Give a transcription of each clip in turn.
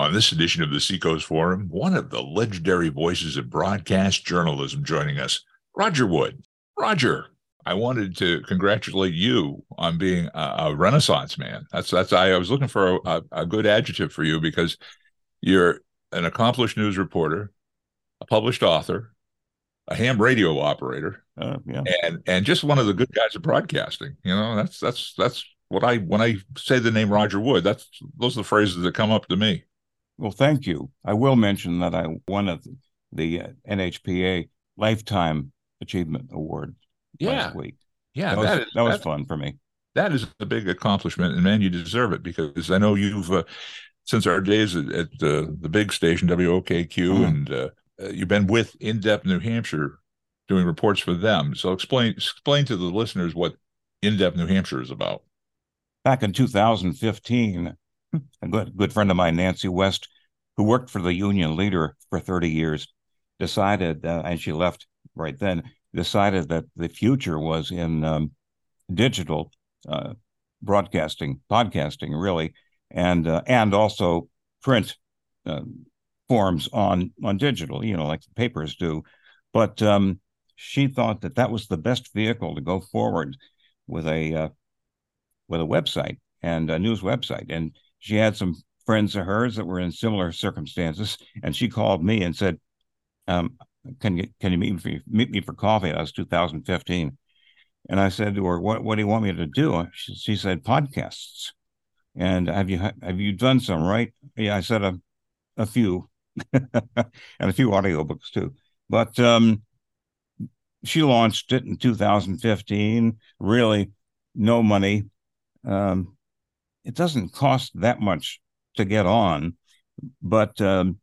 On this edition of the Seacoast Forum, one of the legendary voices of broadcast journalism joining us, Roger Wood. Roger, I wanted to congratulate you on being a, a renaissance man. That's that's I, I was looking for a, a, good adjective for you because you're an accomplished news reporter, a published author, a ham radio operator, uh, yeah. and and just one of the good guys of broadcasting. You know, that's that's that's what I when I say the name Roger Wood, that's those are the phrases that come up to me. Well, thank you. I will mention that I won a, the uh, NHPA Lifetime Achievement Award yeah. last week. Yeah, that, was, that was fun for me. That is a big accomplishment, and man, you deserve it because I know you've uh, since our days at, at uh, the big station WOKQ, mm-hmm. and uh, uh, you've been with In Depth New Hampshire doing reports for them. So explain explain to the listeners what In Depth New Hampshire is about. Back in 2015, a good good friend of mine, Nancy West, who worked for the union leader for 30 years, decided, uh, and she left right then, decided that the future was in um, digital uh, broadcasting, podcasting, really, and uh, and also print um, forms on on digital, you know, like papers do. But um, she thought that that was the best vehicle to go forward with a uh, with a website and a news website, and she had some friends of hers that were in similar circumstances, and she called me and said, um, "Can you can you meet me for, meet me for coffee?" That was 2015, and I said to her, "What what do you want me to do?" She, she said, "Podcasts." And have you have you done some right? Yeah, I said a a few, and a few audiobooks too. But um, she launched it in 2015. Really, no money. Um, it doesn't cost that much to get on, but um,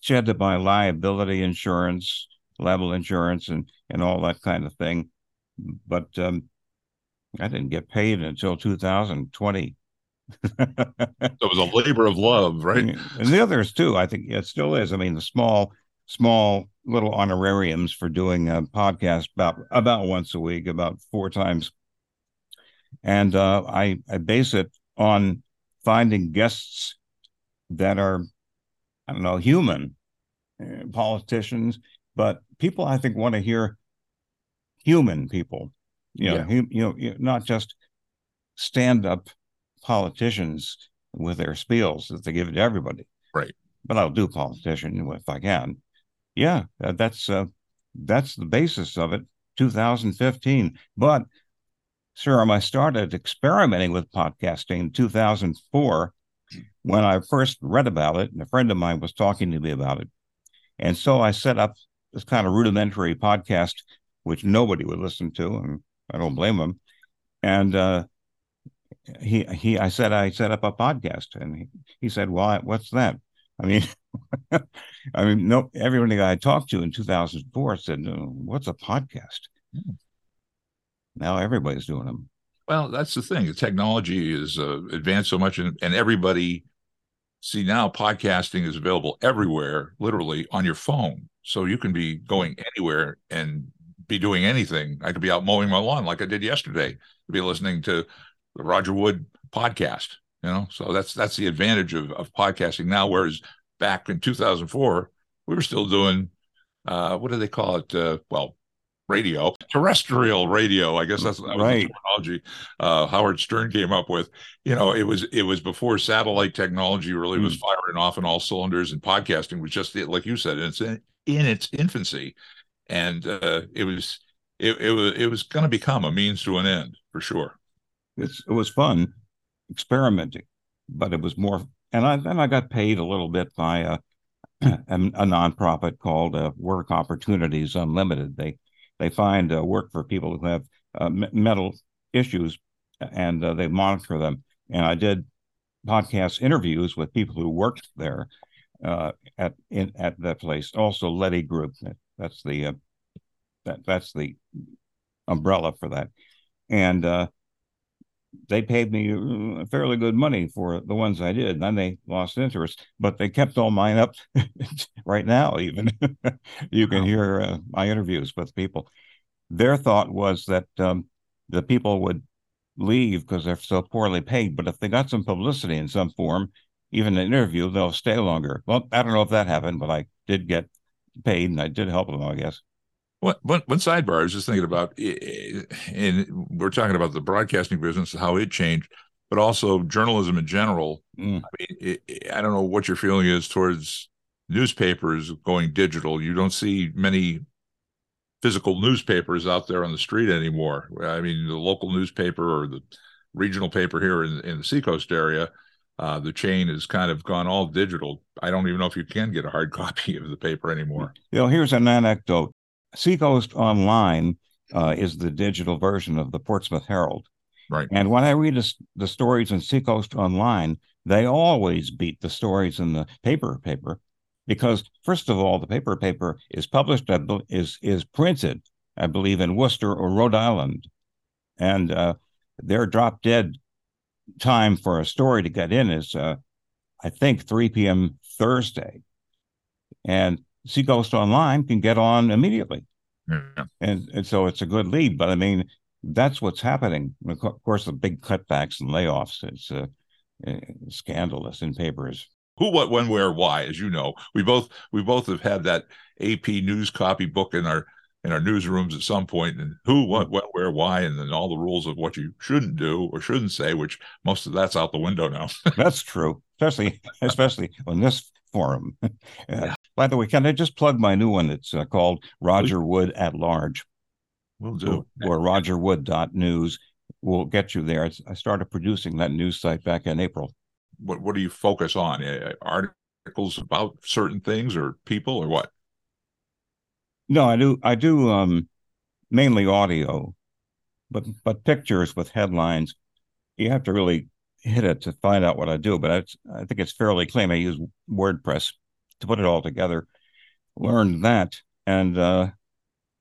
she had to buy liability insurance, level insurance, and and all that kind of thing. But um, I didn't get paid until 2020. so it was a labor of love, right? And the others too. I think it still is. I mean, the small, small little honorariums for doing a podcast about about once a week, about four times, and uh, I I base it on finding guests that are, I don't know, human, uh, politicians, but people I think want to hear human people, you know, yeah. you know, not just stand up politicians with their spiels that they give to everybody. Right. But I'll do politician if I can. Yeah, that's uh, that's the basis of it. 2015. But Sherm, I started experimenting with podcasting in 2004 when I first read about it, and a friend of mine was talking to me about it. And so I set up this kind of rudimentary podcast, which nobody would listen to, and I don't blame them. And uh, he he, I said I set up a podcast, and he, he said, "Why? What's that?" I mean, I mean, no. Everybody I talked to in 2004 said, "What's a podcast?" Now everybody's doing them. Well, that's the thing. The technology is uh, advanced so much, and, and everybody see now podcasting is available everywhere, literally on your phone. So you can be going anywhere and be doing anything. I could be out mowing my lawn like I did yesterday. Be listening to the Roger Wood podcast. You know, so that's that's the advantage of of podcasting now. Whereas back in 2004, we were still doing uh, what do they call it? Uh, well, radio, terrestrial radio. I guess that's that right. the terminology uh, Howard Stern came up with. You know, it was it was before satellite technology really mm. was firing off in all cylinders, and podcasting was just like you said, it's in, in its infancy, and uh, it was it, it was it was going to become a means to an end for sure. It's, it was fun experimenting, but it was more. And I then I got paid a little bit by a a, a nonprofit called uh, Work Opportunities Unlimited. They they find uh, work for people who have uh, mental issues and uh, they monitor them. And I did podcast interviews with people who worked there uh, at in, at that place. Also, Leddy Group. That's the uh, that that's the umbrella for that. And uh, they paid me fairly good money for the ones I did. And then they lost interest, but they kept all mine up right now. Even you can hear uh, my interviews with people. Their thought was that um, the people would leave because they're so poorly paid, but if they got some publicity in some form, even an interview, they'll stay longer. Well, I don't know if that happened, but I did get paid and I did help them, I guess. One, one, one sidebar I was just thinking about, and we're talking about the broadcasting business, how it changed, but also journalism in general. Mm. I mean, it, I don't know what your feeling is towards newspapers going digital. You don't see many physical newspapers out there on the street anymore. I mean, the local newspaper or the regional paper here in, in the Seacoast area, uh, the chain has kind of gone all digital. I don't even know if you can get a hard copy of the paper anymore. You know, here's an anecdote. Seacoast Online uh, is the digital version of the Portsmouth Herald. Right. And when I read the, the stories in Seacoast Online, they always beat the stories in the paper paper because first of all, the paper paper is published is is printed, I believe, in Worcester or Rhode Island, and uh, their drop dead time for a story to get in is, uh, I think, 3 p.m. Thursday, and Seacoast Online can get on immediately, yeah. and and so it's a good lead. But I mean, that's what's happening. Of course, the big cutbacks and layoffs. It's uh, scandalous in papers who, what, when, where, why. As you know, we both we both have had that AP news copy book in our in our newsrooms at some point, and who, what, when, where, why, and then all the rules of what you shouldn't do or shouldn't say, which most of that's out the window now. that's true, especially especially on this forum. Uh, yeah. By the way, can I just plug my new one? It's uh, called Roger Wood at Large. Will do. Or, or rogerwood.news will get you there. I started producing that news site back in April what what do you focus on? Articles about certain things or people or what? No, I do. I do um, mainly audio, but but pictures with headlines. You have to really hit it to find out what I do. But I think it's fairly clean. I use WordPress to put it all together. Learned that, and uh,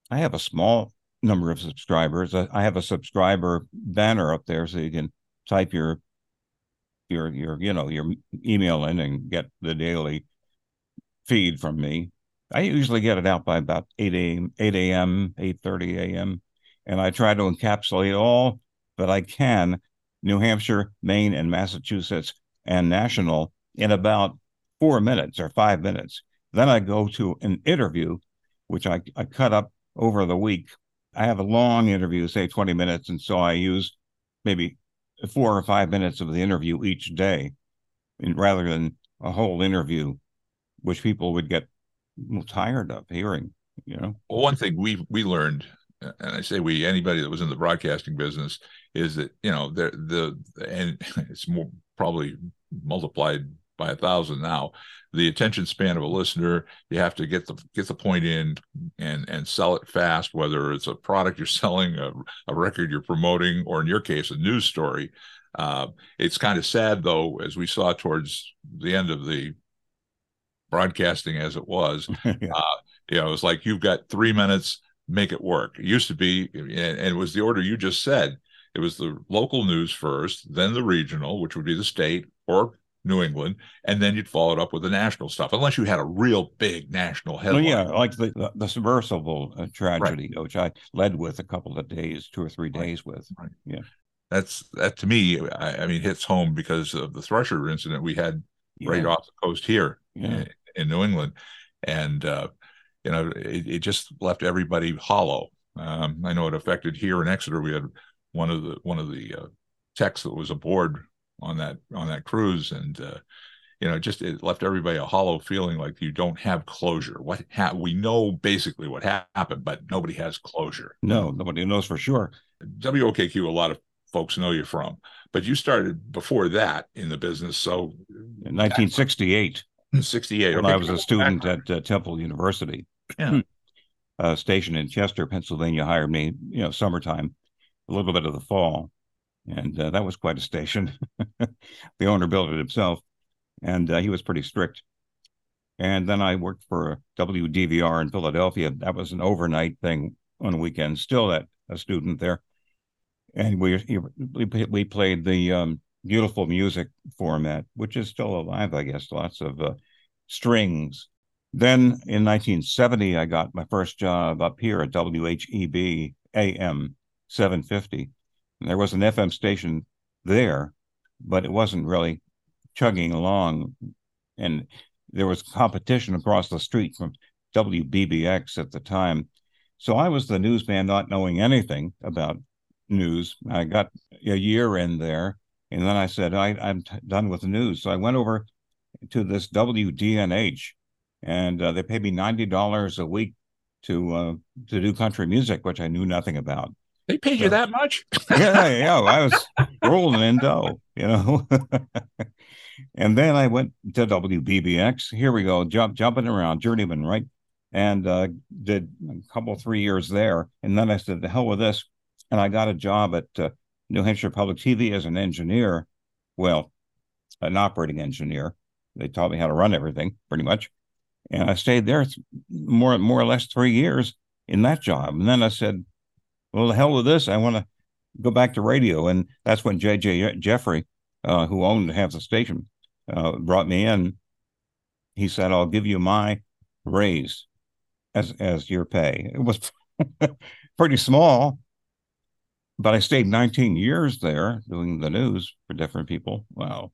I have a small number of subscribers. I have a subscriber banner up there, so you can type your your your you know your email in and get the daily feed from me. I usually get it out by about 8 a.m., 8 a.m., 8.30 a.m. And I try to encapsulate all that I can, New Hampshire, Maine, and Massachusetts, and national in about four minutes or five minutes. Then I go to an interview, which I, I cut up over the week. I have a long interview, say 20 minutes. And so I use maybe four or five minutes of the interview each day, rather than a whole interview, which people would get tired of hearing. You know, well, one thing we we learned, and I say we anybody that was in the broadcasting business is that you know the the and it's more probably multiplied by a thousand. Now the attention span of a listener you have to get the get the point in and and sell it fast whether it's a product you're selling a, a record you're promoting or in your case a news story. Uh, it's kind of sad though as we saw towards the end of the broadcasting as it was yeah. uh, you know it was like you've got three minutes make it work. It used to be and, and it was the order you just said. It was the local news first then the regional which would be the state or New England, and then you'd follow it up with the national stuff, unless you had a real big national headline. Well, yeah, like the the, the submersible uh, tragedy, right. which I led with a couple of days, two or three days right. with. Right. Yeah, that's that to me. I, I, mean, hits home because of the Thresher incident we had yeah. right off the coast here yeah. in, in, New England, and uh, you know, it, it, just left everybody hollow. Um, I know it affected here in Exeter. We had one of the one of the uh, techs that was aboard on that on that cruise, and uh, you know, just it left everybody a hollow feeling like you don't have closure. What ha- we know basically what ha- happened, but nobody has closure. No, nobody knows for sure. WOKQ, a lot of folks know you from, but you started before that in the business. So, in 1968. 68. When okay. I was a student at uh, Temple University. Yeah. A station in Chester, Pennsylvania hired me, you know, summertime, a little bit of the fall and uh, that was quite a station. the owner built it himself, and uh, he was pretty strict. And then I worked for WDVR in Philadelphia. That was an overnight thing on weekends. Still, at a student there, and we we, played the um, beautiful music format, which is still alive, I guess. Lots of uh, strings. Then in 1970, I got my first job up here at WHEB AM 750 there was an FM station there, but it wasn't really chugging along, and there was competition across the street from WBBX at the time. So I was the newsman, not knowing anything about news. I got a year in there, and then I said, I, am done with the news. So I went over to this WDNH, and uh, they paid me ninety dollars a week to uh, to do country music, which I knew nothing about. They paid so, you that much? yeah, yeah. I was rolling in dough, you know. and then I went to WBBX. Here we go, jump jumping around, journeyman, right? And uh, did a couple three years there, and then I said, "The hell with this," and I got a job at uh, New Hampshire Public TV as an engineer. Well, an operating engineer. They taught me how to run everything, pretty much. And I stayed there more more or less three years in that job. And then I said, well, the hell with this. I want to go back to radio. And that's when J.J. Jeffrey, uh, who owned half the station, uh, brought me in. He said, I'll give you my raise as, as your pay. It was pretty small, but I stayed 19 years there doing the news for different people. Wow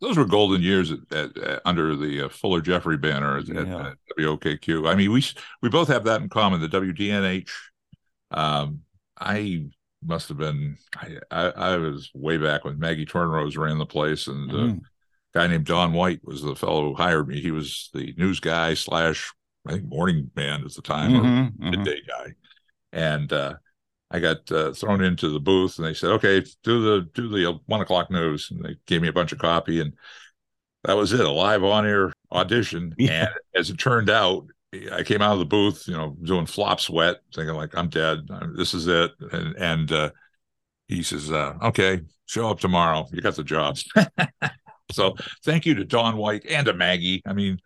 those were golden years at, at, at, under the uh, Fuller Jeffrey banner at, yeah. WOKQ. I mean, we we both have that in common. The WDNH. Um, I must have been. I, I, I was way back when Maggie Tornrose ran the place, and mm. a mm-hmm. guy named Don White was the fellow who hired me. He was the news guy slash I think morning man at the time mm-hmm, or mm-hmm. midday guy, and uh, I got uh, thrown into the booth and they said, "Okay, do the do the one o'clock news." And they gave me a bunch of copy, and that was it, a live on air audition. Yeah. And as it turned out, I came out of the booth, you know, doing flop sweat, thinking like, "I'm dead. This is it." And and uh, he says, uh, "Okay, show up tomorrow. You got the job." so thank you to Don White and to Maggie. I mean,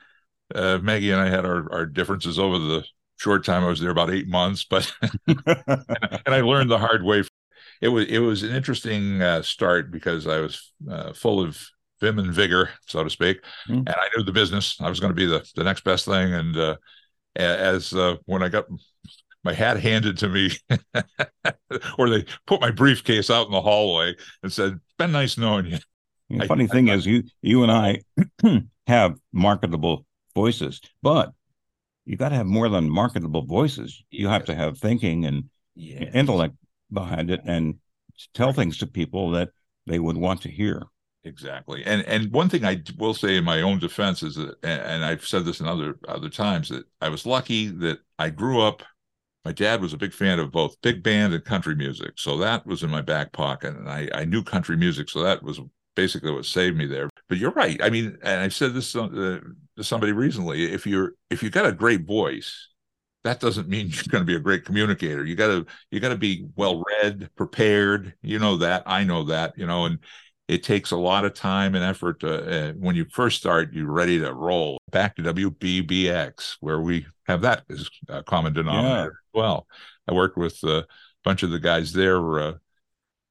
uh, Maggie and I had our, our differences over the short time. I was there about eight months, but and I learned the hard way. It was it was an interesting uh, start because I was uh, full of vim and vigor, so to speak, mm. and I knew the business. I was going to be the the next best thing. And uh, as uh, when I got my hat handed to me, or they put my briefcase out in the hallway and said, "Been nice knowing you." The I, funny I, thing I, is, you you and I have marketable voices, but you got to have more than marketable voices. You have to have thinking and yes. intellect behind it and tell things to people that they would want to hear. Exactly. And and one thing I will say in my own defense is that and I've said this in other other times that I was lucky that I grew up my dad was a big fan of both big band and country music. So that was in my back pocket and I I knew country music so that was basically what saved me there. But you're right. I mean, and I said this uh, to somebody recently. If you're if you've got a great voice, that doesn't mean you're going to be a great communicator. You got to you got to be well read, prepared. You know that. I know that. You know, and it takes a lot of time and effort to, uh, when you first start you're ready to roll back to wbbx where we have that as a common denominator yeah. as well i worked with a bunch of the guys there uh,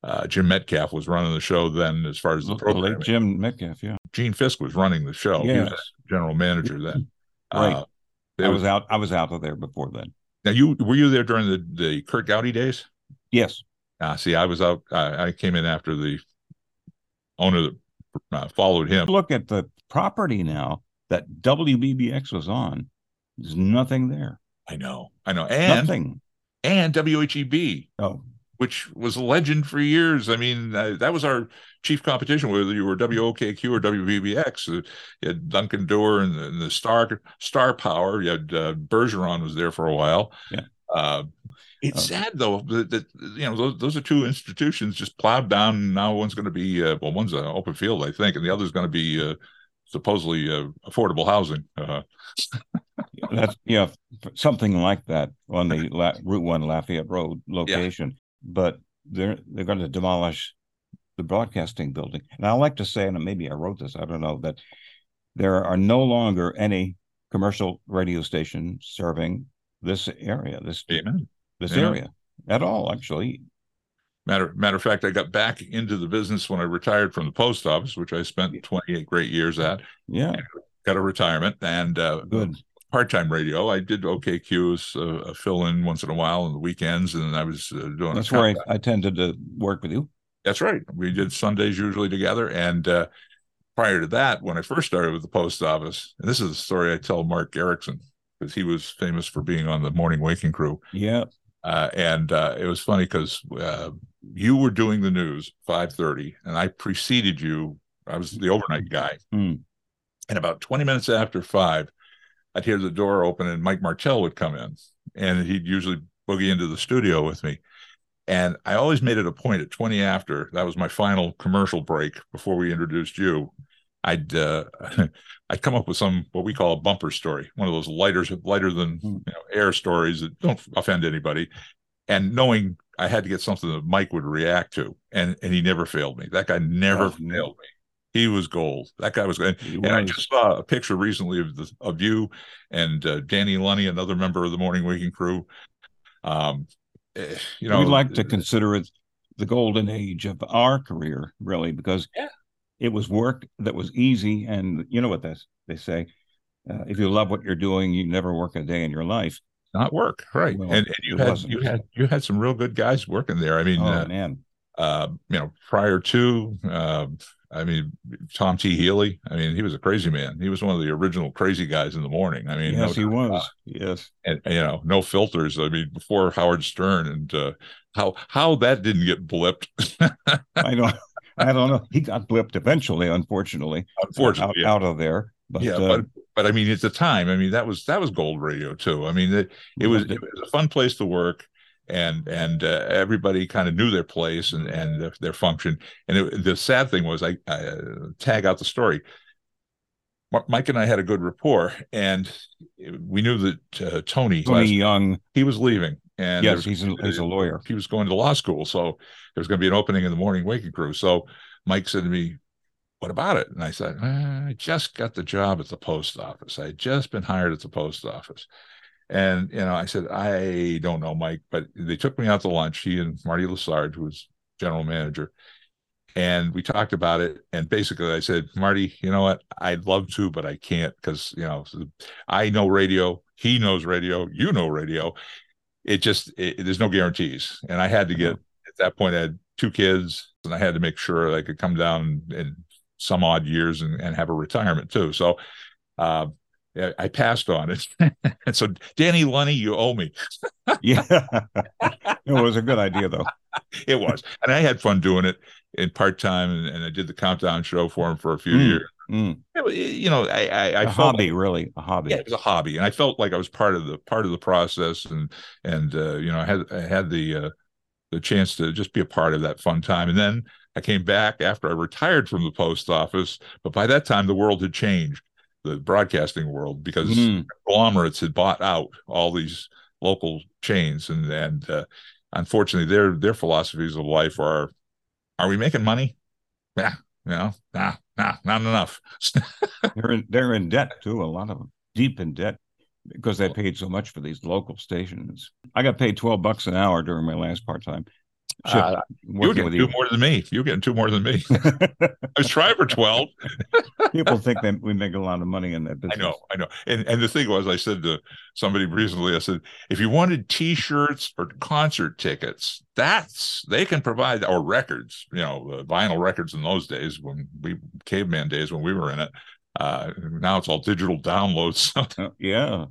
uh, Jim Metcalf was running the show then, as far as the program. Jim Metcalf, yeah. Gene Fisk was running the show. Yes. He was general manager then. right. Uh, I was, was, out. I was out of there before then. Now you were you there during the the Curt Gowdy days? Yes. Ah, see, I was out. I, I came in after the owner that uh, followed him. Look at the property now that WBBX was on. There's nothing there. I know. I know. And nothing. And WHEB. Oh, which was a legend for years. I mean, uh, that was our chief competition, whether you were WOKQ or WBBX. Uh, you had Duncan Dorr and, and, the Star Star Power. You had uh, Bergeron was there for a while. Yeah. Uh, it's oh. sad though that, that, you know those, those are two institutions just plowed down. Now one's going to be uh, well, one's an open field, I think, and the other's going to be uh, supposedly uh, affordable housing. Uh, That's yeah, something like that on the La- Route One Lafayette Road location but they're they're going to demolish the broadcasting building. And I like to say, and maybe I wrote this, I don't know, that there are no longer any commercial radio stations serving this area, this Amen. This Amen. area at all, actually. Matter matter of fact, I got back into the business when I retired from the post office, which I spent 28 great years at. Yeah. Got a retirement and uh, good part-time radio. I did OKQ as a, a fill-in once in a while on the weekends, and I was uh, doing. That's where I, I, tended to work with you. That's right. We did Sundays usually together, and uh, prior to that, when I first started with the post office, and this is a story I tell Mark Erickson because he was famous for being on the morning waking crew. Yeah. Uh, and uh, it was funny because uh, you were doing the news 5.30 and i preceded you. I was the overnight guy. Mm. and about 20 minutes after five i'd hear the door open and mike martell would come in and he'd usually boogie into the studio with me. And i always made it a point at 20 after that was my final commercial break before we introduced you I'd uh, I'd come up with some what we call a bumper story, one of those lighter lighter than Hmm. you know, air stories that don't offend anybody, and knowing I had to get something that Mike would react to, and and he never failed me. That guy never Oh, failed me. He was gold. That guy was, and, He and I just saw a picture recently of the of you and uh, Danny Lunny, another member of the morning waking crew. Um, eh, you know, we like to consider it the golden age of our career, really, because Yeah. It was work that was easy. And you know what that's, they say uh, if you love what you're doing, you never work a day in your life. not work right, Well, and, and you had wasn't. you had you had some real good guys working there. I mean, oh, uh, man. uh, you know, prior to, uh, I mean, Tom T. Healy. I mean, he was a crazy man. He was one of the original crazy guys in the morning. I mean, yes, no he was. Yes. and you know, no filters. I mean, before Howard Stern, and uh, how how that didn't get blipped. I don't, I don't know. He got blipped eventually, unfortunately, Unfortunately, out, yeah. out of there. But, yeah, uh, but but I mean, at the time, I mean, that was that was gold radio too. I mean, it, it was it was a fun place to work, and and uh, everybody kind of knew their place and and their, their function. And it, the sad thing was, I, I uh, tag out the story. Mike and I had a good rapport, and we knew that uh, Tony, Tony last- Young. he was leaving, and Yes, he's a, he's a lawyer. he was going to law school, so there was going to be an opening in the morning waking crew. So Mike said to me, "What about it?" And I said, "Eh, "I just got the job at the post office. I had just been hired at the post office." And you know, I said, "I don't know, Mike," but they took me out to lunch. He and Marty Lassard, who was general manager, and we talked about it. And basically, I said, "Marty, you know what? I'd love to, but I can't because you know, I know radio. He knows radio. You know radio." It just it, there's no guarantees and i had to get at that point i had two kids and i had to make sure i could come down in some odd years and, and have a retirement too so uh I passed on it. and so, Danny Lunny, you owe me. Yeah. it was a good idea, though. It was. And I had fun doing it in part time. And, and I did the countdown show for him for a few Mm. years. Mm. It you know, I, I, I a hobby, really. A hobby. yeah, it was a hobby, and I felt like I was part of the part of the process, and and uh, you know, I had I had the uh, the chance to just be a part of that fun time. And then I came back after I retired from the post office, but by that time the world had changed, the broadcasting world, because Mm. conglomerates had bought out all these local chains, and and uh, unfortunately, their their philosophies of life are: Are we making money? Yeah, you know, nah, nah, not enough. They're in, they're in debt too. A lot of them deep in debt because they paid so much for these local stations. I got paid twelve bucks an hour during my last part time. Uh, you were working getting two you. more than me. You were getting two more than me. I was trying for twelve. People think that we make a lot of money in that I business. know, I know. And and the thing was, I said to somebody recently, I said, if you wanted T-shirts or concert tickets, that's they can provide or records. You know, uh, vinyl records in those days when we caveman days when we were in it. Uh, now it's all digital downloads. So, Uh, yeah.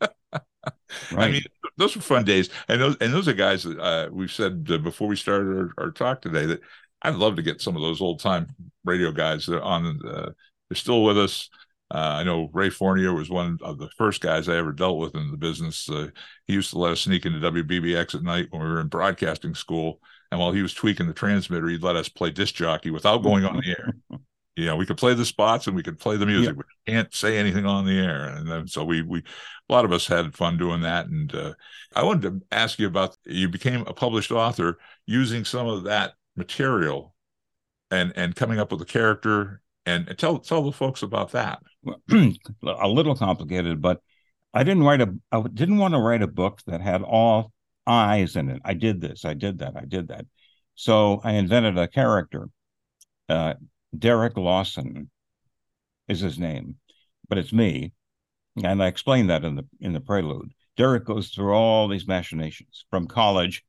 right. I mean, those were fun days, and those and those are guys that uh, we've said uh, before we started our, our talk today that I'd love to get some of those old time radio guys that are on. Uh, they're still with us. Uh, I know Ray Fournier was one of the first guys I ever dealt with in the business. Uh, he used to let us sneak into WBBX at night when we were in broadcasting school, and while he was tweaking the transmitter, he'd let us play disc jockey without going on the air. You know, we could play the spots and we could play the music, we can't say anything on the air. And then, so we we a lot of us had fun doing that. And uh, I wanted to ask you about you became a published author using some of that material and and coming up with a character and, and tell tell the folks about that. a little complicated, but I didn't write a I didn't want to write a book that had all eyes in it. I did this, I did that, I did that. So I invented a character. Uh, Derek Lawson is his name, but it's me, and I explained that in the in the prelude. Derek goes through all these machinations from college,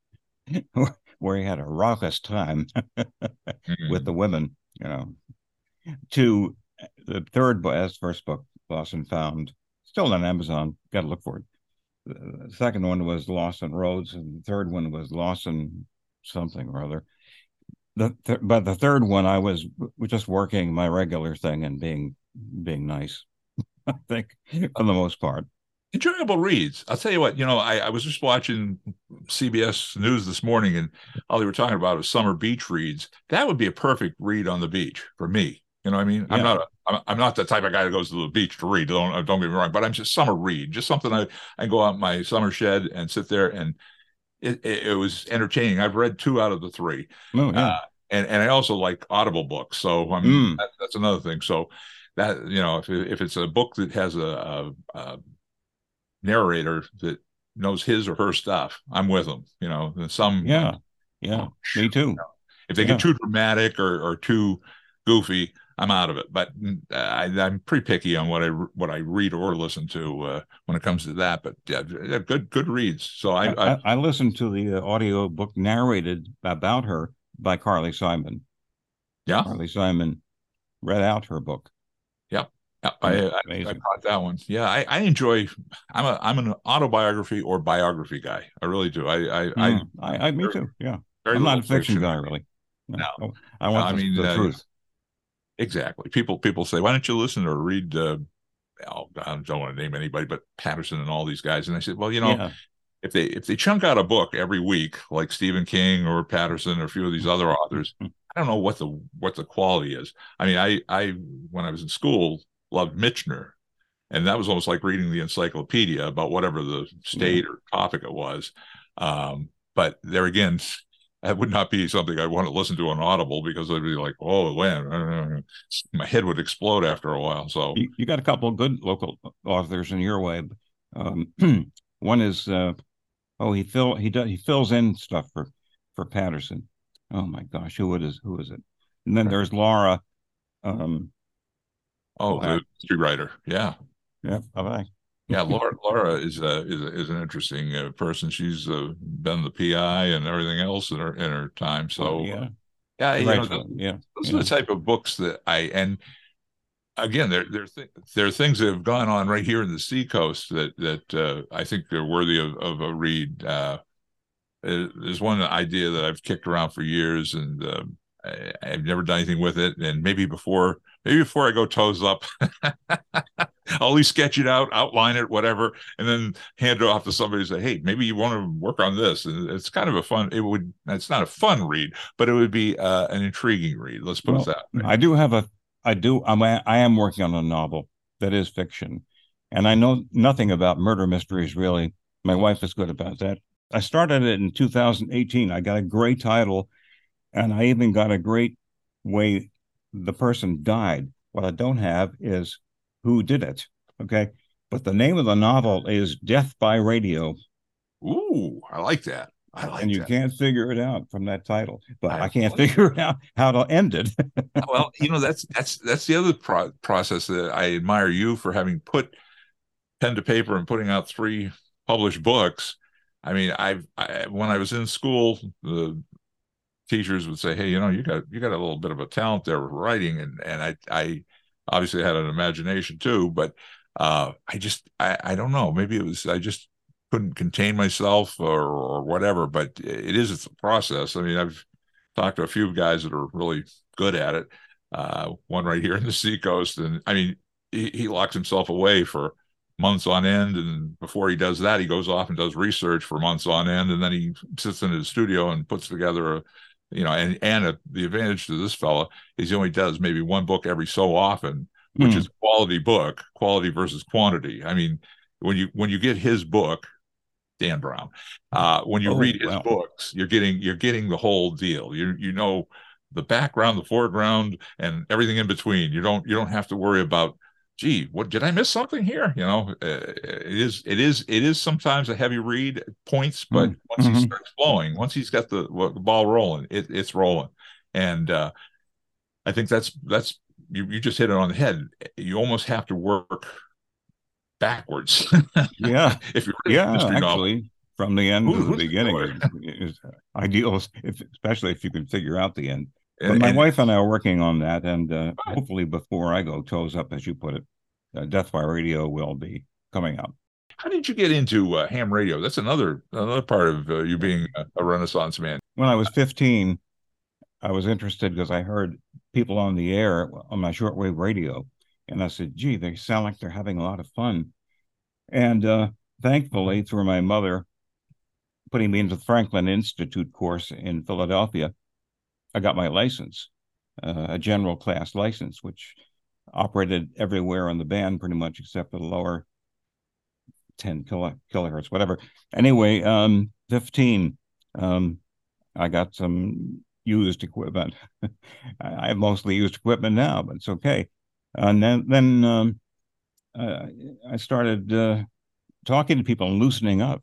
where he had a raucous time with the women, you know, to the third book, first book, Lawson Found, still on Amazon. Got to look for it. The second one was Lost on Roads, and the third one was Lawson something or other. The th- but the third one, I was just working my regular thing and being being nice. I think for the most part enjoyable reads. I'll tell you what, you know, I, I, was just watching CBS News this morning and all they were talking about was summer beach reads. That would be a perfect read on the beach for me. You know, I mean, yeah. I'm not a, I'm, not the type of guy that goes to the beach to read. Don't don't get me wrong, but I'm just summer read, just something I I go out my summer shed and sit there and it, it, it was entertaining. I've read two out of the three. Oh, yeah. Uh, and and I also like Audible books, so I mean mm. that, that's another thing. So that you know, if if it's a book that has a, a, a narrator that knows his or her stuff, I'm with them. You know, some yeah, yeah, me too. You know, if they yeah. get too dramatic or or too goofy, I'm out of it. But mm, I, am pretty picky on what I what I read or listen to uh, when it comes to that. But yeah, good good reads. So I I, I, I listened to the uh, audio book narrated about her by Carly Simon. Yeah, Carly Simon read out her book. Yeah, I, I, I, caught that one. Yeah, I, I enjoy. I'm a I'm an autobiography or biography guy. I really do. I I I, I, me too. Yeah, I'm not a fiction, fiction guy really. No, no. I want no, the, I mean, the uh, truth. Exactly. People people say, why don't you listen or read? Uh, I don't want to name anybody, but Patterson and all these guys. And I said, well, you know, yeah. if they if they chunk out a book every week, like Stephen King or Patterson or a few of these other authors, I don't know what the what the quality is. I mean, I I when I was in school loved Michener. And that was almost like reading the encyclopedia about whatever the state or topic it was. Um, but there again, that would not be something I want to listen to on Audible because I'd be like, oh, when my head would explode after a while. So you, you got a couple of good local authors in your way. Um, one is uh, oh he fill he does he fills in stuff for for Patterson. Oh my gosh, who it is who is it? And then there's Laura um, Oh, the history writer. Yeah. Yeah. Bye bye. Yeah, Laura Laura is a, is a, is an interesting uh, person. She's uh, been the PI and everything else in her in her time. So oh, yeah, yeah, you know, the, yeah. Those yeah. are the type of books that I and again there there th- there are things that have gone on right here in the Seacoast that that uh, I think they're worthy of, of a read. Uh, there's one idea that I've kicked around for years, and uh, I, I've never done anything with it. And maybe before maybe before I go toes up, Least sketch it out, outline it, whatever, and then hand it off to somebody and say, hey, maybe you want to work on this. And it's kind of a fun, it would, it's not a fun read, but it would be uh, an intriguing read. Let's put well, it that way. I do have a, I do, I'm, I am working on a novel that is fiction. And I know nothing about murder mysteries, really. My wife is good about that. I started it in 2018. I got a great title, and I even got a great way the person died. What I don't have is who did it. Okay. But the name of the novel is Death by Radio. Ooh, I like that. I like that. and you that. can't figure it out from that title, but I, I can't figure out how to end it. well, you know that's that's that's the other pro- process that I admire you for having put pen to paper and putting out three published books. I mean, I've I, when I was in school, the teachers would say, "Hey, you know, you got you got a little bit of a talent there with writing," and and I I obviously had an imagination too, but uh, I just I I don't know. Maybe it was I just couldn't contain myself or or whatever. But it is it's a process. I mean, I've talked to a few guys that are really good at it. Uh, one right here in the Seacoast, and I mean, he, he locks himself away for months on end and before he does that he goes off and does research for months on end and then he sits in his studio and puts together a you know, and and a, the advantage to this fella is he only does maybe one book every so often, which mm. is quality book, quality versus quantity. I mean, when you when you get his book, Dan Brown, uh, when you oh, read his wow. books, you're getting you're getting the whole deal. You you know the background, the foreground, and everything in between. You don't you don't have to worry about gee, what did I miss something here? You know, uh, it is it is it is sometimes a heavy read points, but mm-hmm. once he mm-hmm. starts flowing, once he's got the, the ball rolling, it, it's rolling, and uh, I think that's that's you you just hit it on the head. You almost have to work backwards. yeah, if you're yeah, actually. Novel. From the end Ooh, to the beginning is, is ideal, if, especially if you can figure out the end. But my and, wife and I are working on that, and uh, hopefully before I go toes up, as you put it, uh, Death by Radio will be coming out. How did you get into uh, ham radio? That's another another part of uh, you being a, a Renaissance man. When I was 15, I was interested because I heard people on the air on my shortwave radio, and I said, "Gee, they sound like they're having a lot of fun." And uh, thankfully, through my mother putting me into the Franklin Institute course in Philadelphia, I got my license, uh, a general class license, which operated everywhere on the band pretty much except for the lower 10 kilo, kilohertz, whatever. Anyway, um, 15, um, I got some used equipment. I have mostly used equipment now, but it's okay. And then, then um, uh, I started uh, talking to people and loosening up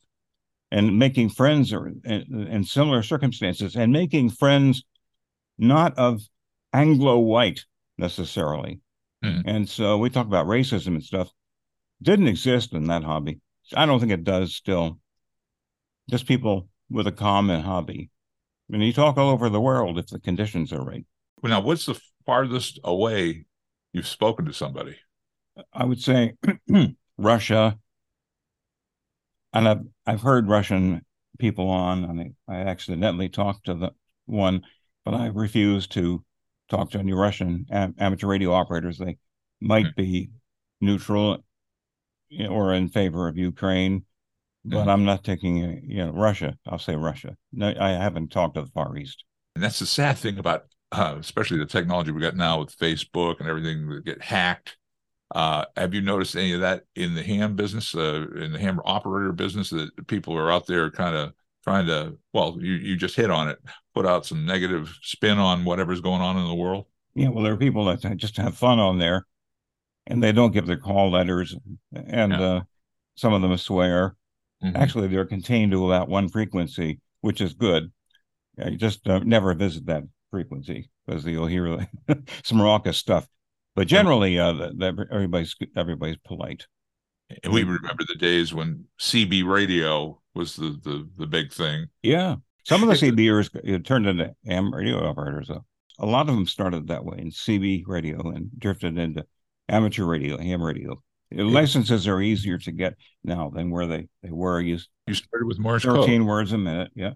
and making friends or in similar circumstances and making friends not of Anglo white necessarily. Mm. And so we talk about racism and stuff. Didn't exist in that hobby. I don't think it does still. Just people with a common hobby. I mean, you talk all over the world if the conditions are right. Now, what's the farthest away you've spoken to somebody? I would say Russia. And I've I've heard Russian people on, and I accidentally talked to the one, but I refuse to talk to any Russian am- amateur radio operators. They might mm-hmm. be neutral or in favor of Ukraine, but mm-hmm. I'm not taking you know Russia. I'll say Russia. No, I haven't talked to the Far East. And that's the sad thing about, uh, especially the technology we got now with Facebook and everything that get hacked. Uh, have you noticed any of that in the ham business, uh, in the ham operator business, that people are out there kind of trying to, well, you, you just hit on it, put out some negative spin on whatever's going on in the world? Yeah, well, there are people that just have fun on there and they don't give their call letters and yeah. uh, some of them swear. Mm-hmm. Actually, they're contained to about one frequency, which is good. you just uh, never visit that frequency because you'll hear some raucous stuff. But generally, uh, the, the, everybody's everybody's polite. And we hmm. remember the days when CB radio was the the, the big thing. Yeah, some of the CBers turned into AM radio operators. Though. A lot of them started that way in CB radio and drifted into amateur radio, ham radio. The licenses are easier to get now than where they, they were. You, you started with Morse 13 code. words a minute. Yeah.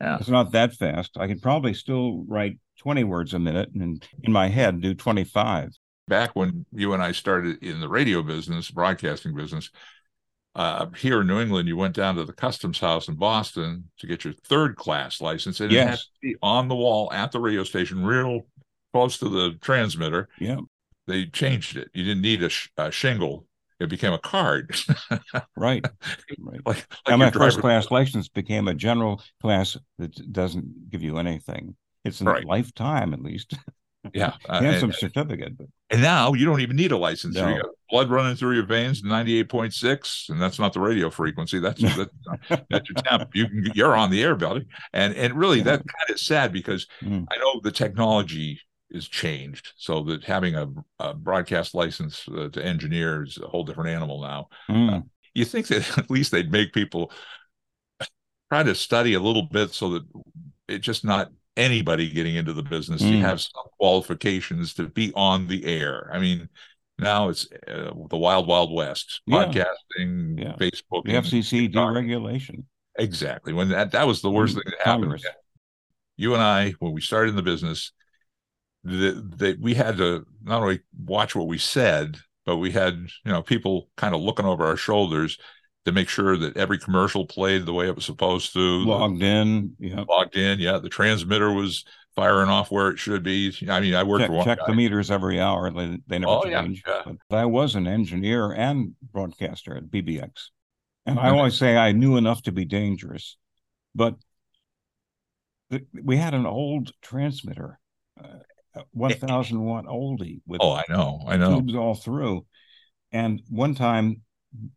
Yeah. It's not that fast. I could probably still write 20 words a minute and in my head do 25. Back when you and I started in the radio business, broadcasting business, uh, here in New England, you went down to the customs house in Boston to get your third class license. And yes. it had to be on the wall at the radio station, real close to the transmitter. Yeah. They changed it. You didn't need a, sh- a shingle it became a card. right. Right. Like, like and my first class license became a general class that doesn't give you anything. It's a right. lifetime at least. Yeah. Uh, and some certificate. But... And now you don't even need a license. No. You got blood running through your veins, 98.6, and that's not the radio frequency. That's that's, that's your temp. You can, you're on the air, buddy. And and really that kind of sad because mm. I know the technology is changed so that having a, a broadcast license uh, to engineer is a whole different animal now. Mm. Uh, you think that at least they'd make people try to study a little bit so that it's just not anybody getting into the business. Mm. You have some qualifications to be on the air. I mean, now it's uh, the wild, wild west. Podcasting, yeah. Facebook, the FCC deregulation. Exactly. When that that was the worst mm. thing that happened. You and I, when we started in the business, that we had to not only watch what we said, but we had you know people kind of looking over our shoulders to make sure that every commercial played the way it was supposed to. Logged in, yeah. Logged in, yeah. The transmitter was firing off where it should be. I mean, I worked check, for one check the meters every hour. They, they never oh, change. Yeah, yeah. But I was an engineer and broadcaster at BBX, and I always say I knew enough to be dangerous, but we had an old transmitter. Uh, 1000 watt oldie with oh i know i know tubes all through and one time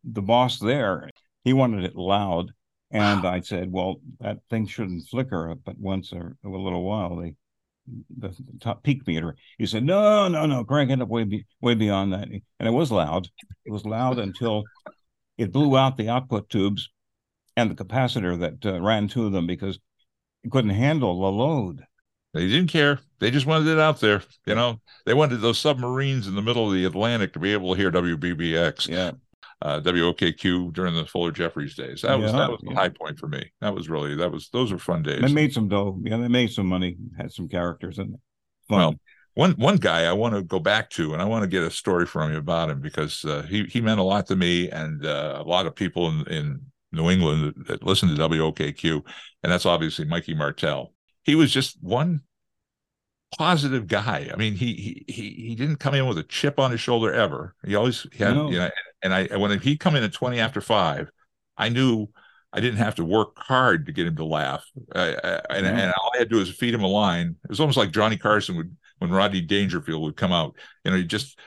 the boss there he wanted it loud and i said well that thing shouldn't flicker but once a, a little while they the, the, top peak meter he said no no no crank it up way, be, way beyond that and it was loud it was loud until it blew out the output tubes and the capacitor that uh, ran to them because it couldn't handle the load They didn't care. They just wanted it out there. You know, they wanted those submarines in the middle of the Atlantic to be able to hear WBBX. Yeah. Uh, WOKQ during the Fuller Jeffries days. That was Yeah, that was the yeah. high point for me. That was really that was those were fun days. They made some dough. Yeah, they made some money. Had some characters in it. Fun. Well, one one guy I want to go back to, and I want to get a story from you about him because uh, he he meant a lot to me and uh, a lot of people in in New England that, that listen to WOKQ, and that's obviously Mikey Martell. He was just one positive guy. I mean, he he he he didn't come in with a chip on his shoulder ever. He always had No. you know, and I when he come in at twenty after five, I knew. I didn't have to work hard to get him to laugh, I, I, and, No. and all I had to do was feed him a line. It was almost like Johnny Carson would when Rodney Dangerfield would come out. You know, you just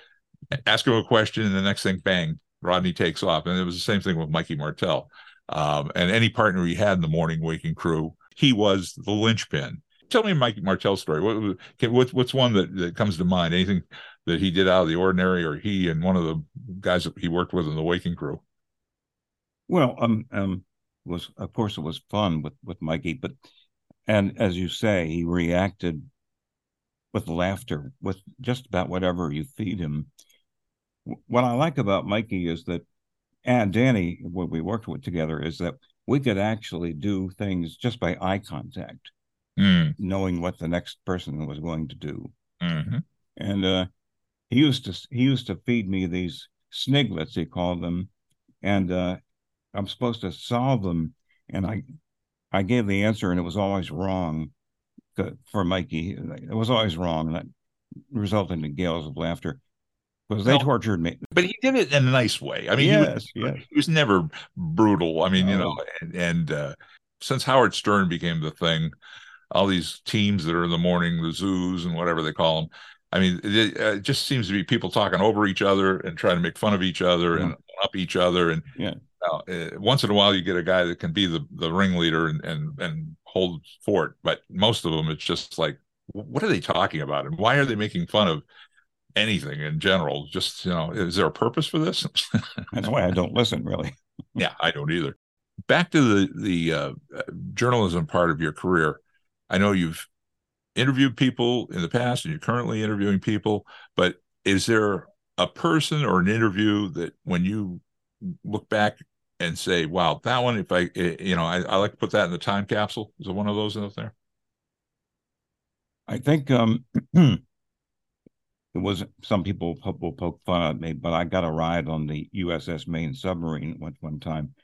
ask him a question, and the next thing, bang, Rodney takes off. And it was the same thing with Mikey Martell. Um, and any partner he had in the morning waking crew, he was the linchpin. Tell me Mikey Martell's story. What, what- what's what's one that, that comes to mind? Anything that he did out of the ordinary, or he and one of the guys that he worked with in the waking crew? Well, um, um, was of course it was fun with with Mikey, but and as you say, he reacted with laughter with just about whatever you feed him. What I like about Mikey is that, and Danny, what we worked with together, is that we could actually do things just by eye contact, Mm, knowing what the next person was going to do. mhm. And uh, he used to he used to feed me these sniglets, he called them, and uh, I'm supposed to solve them. And I I gave the answer, and it was always wrong for Mikey. It was always wrong, and that resulted in gales of laughter because they Well, tortured me. But he did it in a nice way. I mean, he was, yes, yes, he was never brutal. I mean, you know, and, and uh, since Howard Stern became the thing, all these teams that are in the morning, the zoos and whatever they call them. I mean, it, uh, it just seems to be people talking over each other and trying to make fun of each other and up each other. And Yeah. uh, uh, once in a while, you get a guy that can be the the ringleader and and and hold fort. But most of them, it's just like, what are they talking about, and why are they making fun of anything in general? Just you know, is there a purpose for this? that's why I don't listen really. Yeah, I don't either. Back to the the uh, uh, journalism part of your career. I know you've interviewed people in the past, and you're currently interviewing people. But is there a person or an interview that, when you look back and say, "Wow, that one," if I, eh, you know, I, I like to put that in the time capsule. Is there one of those out there? I think um, it was some people will poke fun at me, but I got a ride on the USS Maine submarine one one time,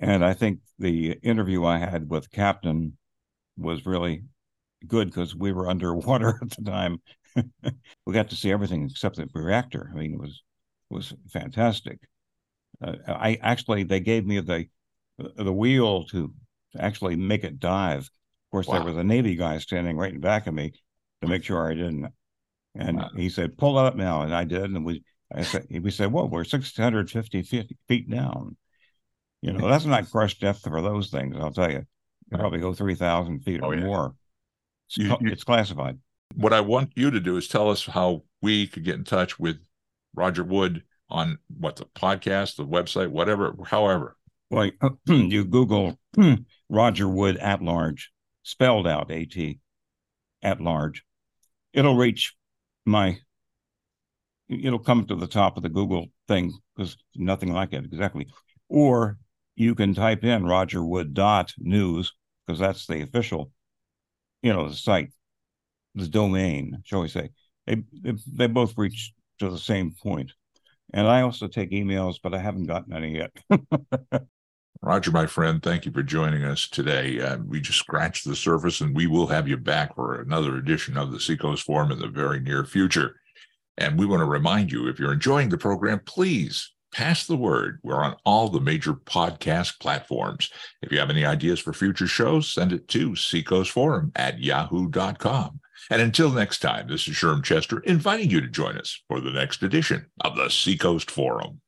and I think the interview I had with Captain was really good because we were underwater at the time. we got to see everything except the reactor. I mean, it was was fantastic. Uh, I actually they gave me the the wheel to actually make it dive. Of course, there was a Navy guy standing right in back of me to make sure I didn't. And Wow. he said, "Pull up now," and I did. And we, I said, we said, "Well, we're six hundred fifty feet, feet down." You know, that's not crush depth for those things. I'll tell you, you probably go three thousand feet Oh, or yeah. more. It's, You- you- it's classified. What I want you to do is tell us how we could get in touch with Roger Wood on what the podcast, the website, whatever, however. Well, you Google hmm, Roger Wood at large, spelled out AT at large. It'll reach my, it'll come to the top of the Google thing because nothing like it exactly. Or you can type in Roger Wood dot news because that's the official, you know, the site, the domain, shall we say. They, they, they both reach to the same point. And I also take emails, but I haven't gotten any yet. Roger, my friend, thank you for joining us today. Uh, we just scratched the surface, and we will have you back for another edition of the Seacoast Forum in the very near future. And we want to remind you if you're enjoying the program, please pass the word. We're on all the major podcast platforms. If you have any ideas for future shows, send it to seacoastforum at yahoo.com. And until next time, this is Sherm Chester inviting you to join us for the next edition of the Seacoast Forum.